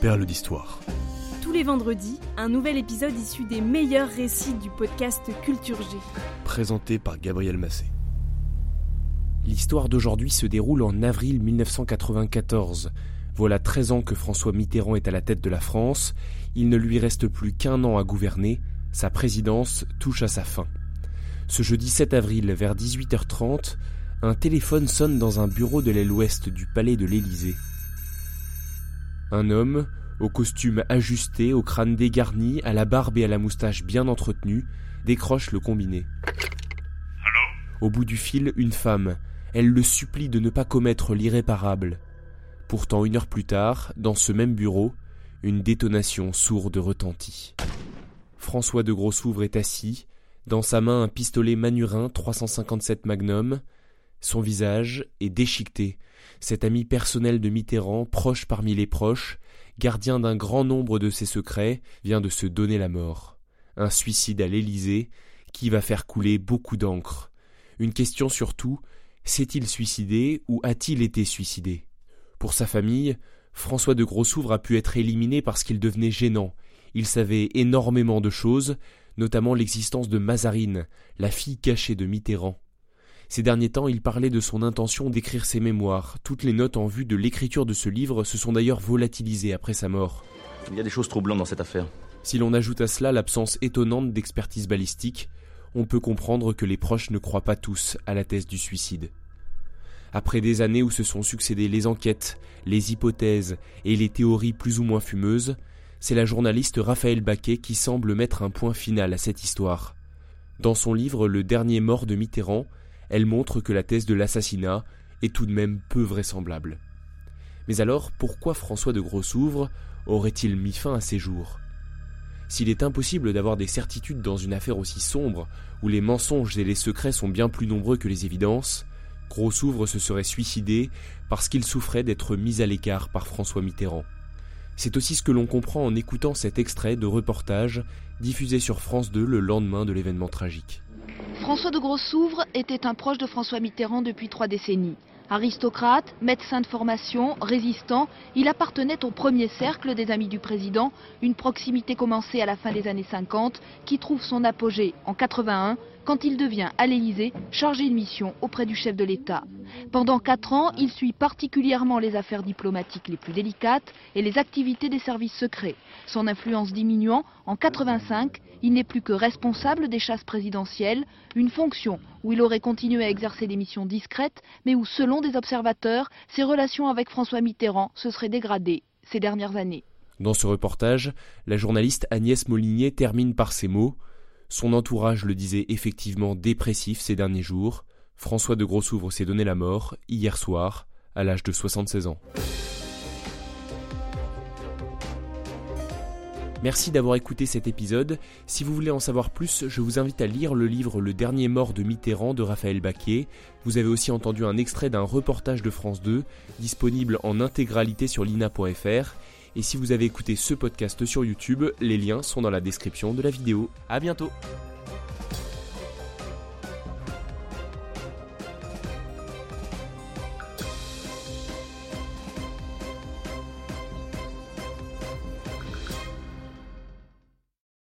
Perle d'histoire. Tous les vendredis, un nouvel épisode issu des meilleurs récits du podcast Culture G. Présenté par Gabriel Massé. L'histoire d'aujourd'hui se déroule en avril 1994. Voilà 13 ans que François Mitterrand est à la tête de la France. Il ne lui reste plus qu'un an à gouverner. Sa présidence touche à sa fin. Ce jeudi 7 avril, vers 18h30, un téléphone sonne dans un bureau de l'aile ouest du palais de l'Élysée. Un homme, au costume ajusté, au crâne dégarni, à la barbe et à la moustache bien entretenue, décroche le combiné. Au bout du fil, une femme. Elle le supplie de ne pas commettre l'irréparable. Pourtant, une heure plus tard, dans ce même bureau, une détonation sourde retentit. François de Grossouvre est assis, dans sa main un pistolet Manurin 357 Magnum. Son visage est déchiqueté. Cet ami personnel de Mitterrand, proche parmi les proches, gardien d'un grand nombre de ses secrets, vient de se donner la mort. Un suicide à l'Élysée qui va faire couler beaucoup d'encre. Une question surtout, s'est-il suicidé ou a-t-il été suicidé? Pour sa famille, François de Grossouvre a pu être éliminé parce qu'il devenait gênant. Il savait énormément de choses, notamment l'existence de Mazarine, la fille cachée de Mitterrand. Ces derniers temps, il parlait de son intention d'écrire ses mémoires. Toutes les notes en vue de l'écriture de ce livre se sont d'ailleurs volatilisées après sa mort. Il y a des choses troublantes dans cette affaire. Si l'on ajoute à cela l'absence étonnante d'expertise balistique, on peut comprendre que les proches ne croient pas tous à la thèse du suicide. Après des années où se sont succédées les enquêtes, les hypothèses et les théories plus ou moins fumeuses, c'est la journaliste Raphaël Baquet qui semble mettre un point final à cette histoire. Dans son livre Le dernier mort de Mitterrand, elle montre que la thèse de l'assassinat est tout de même peu vraisemblable. Mais alors, pourquoi François de Grossouvre aurait-il mis fin à ses jours? S'il est impossible d'avoir des certitudes dans une affaire aussi sombre, où les mensonges et les secrets sont bien plus nombreux que les évidences, Grossouvre se serait suicidé parce qu'il souffrait d'être mis à l'écart par François Mitterrand. C'est aussi ce que l'on comprend en écoutant cet extrait de reportage diffusé sur France 2 le lendemain de l'événement tragique. François de Grossouvre était un proche de François Mitterrand depuis trois décennies. Aristocrate, médecin de formation, résistant, il appartenait au premier cercle des amis du président, une proximité commencée à la fin des années 50 qui trouve son apogée en 81 quand il devient à l'Élysée chargé de mission auprès du chef de l'État. Pendant quatre ans, il suit particulièrement les affaires diplomatiques les plus délicates et les activités des services secrets. Son influence diminuant, en 85, il n'est plus que responsable des chasses présidentielles, une fonction où il aurait continué à exercer des missions discrètes, mais où, selon des observateurs, ses relations avec François Mitterrand se seraient dégradées ces dernières années. Dans ce reportage, la journaliste Agnès Molinier termine par ces mots son entourage le disait effectivement dépressif ces derniers jours. François de Grossouvre s'est donné la mort hier soir, à l'âge de 76 ans. Merci d'avoir écouté cet épisode. Si vous voulez en savoir plus, je vous invite à lire le livre Le dernier mort de Mitterrand de Raphaël Baquet. Vous avez aussi entendu un extrait d'un reportage de France 2, disponible en intégralité sur lina.fr. Et si vous avez écouté ce podcast sur YouTube, les liens sont dans la description de la vidéo. À bientôt!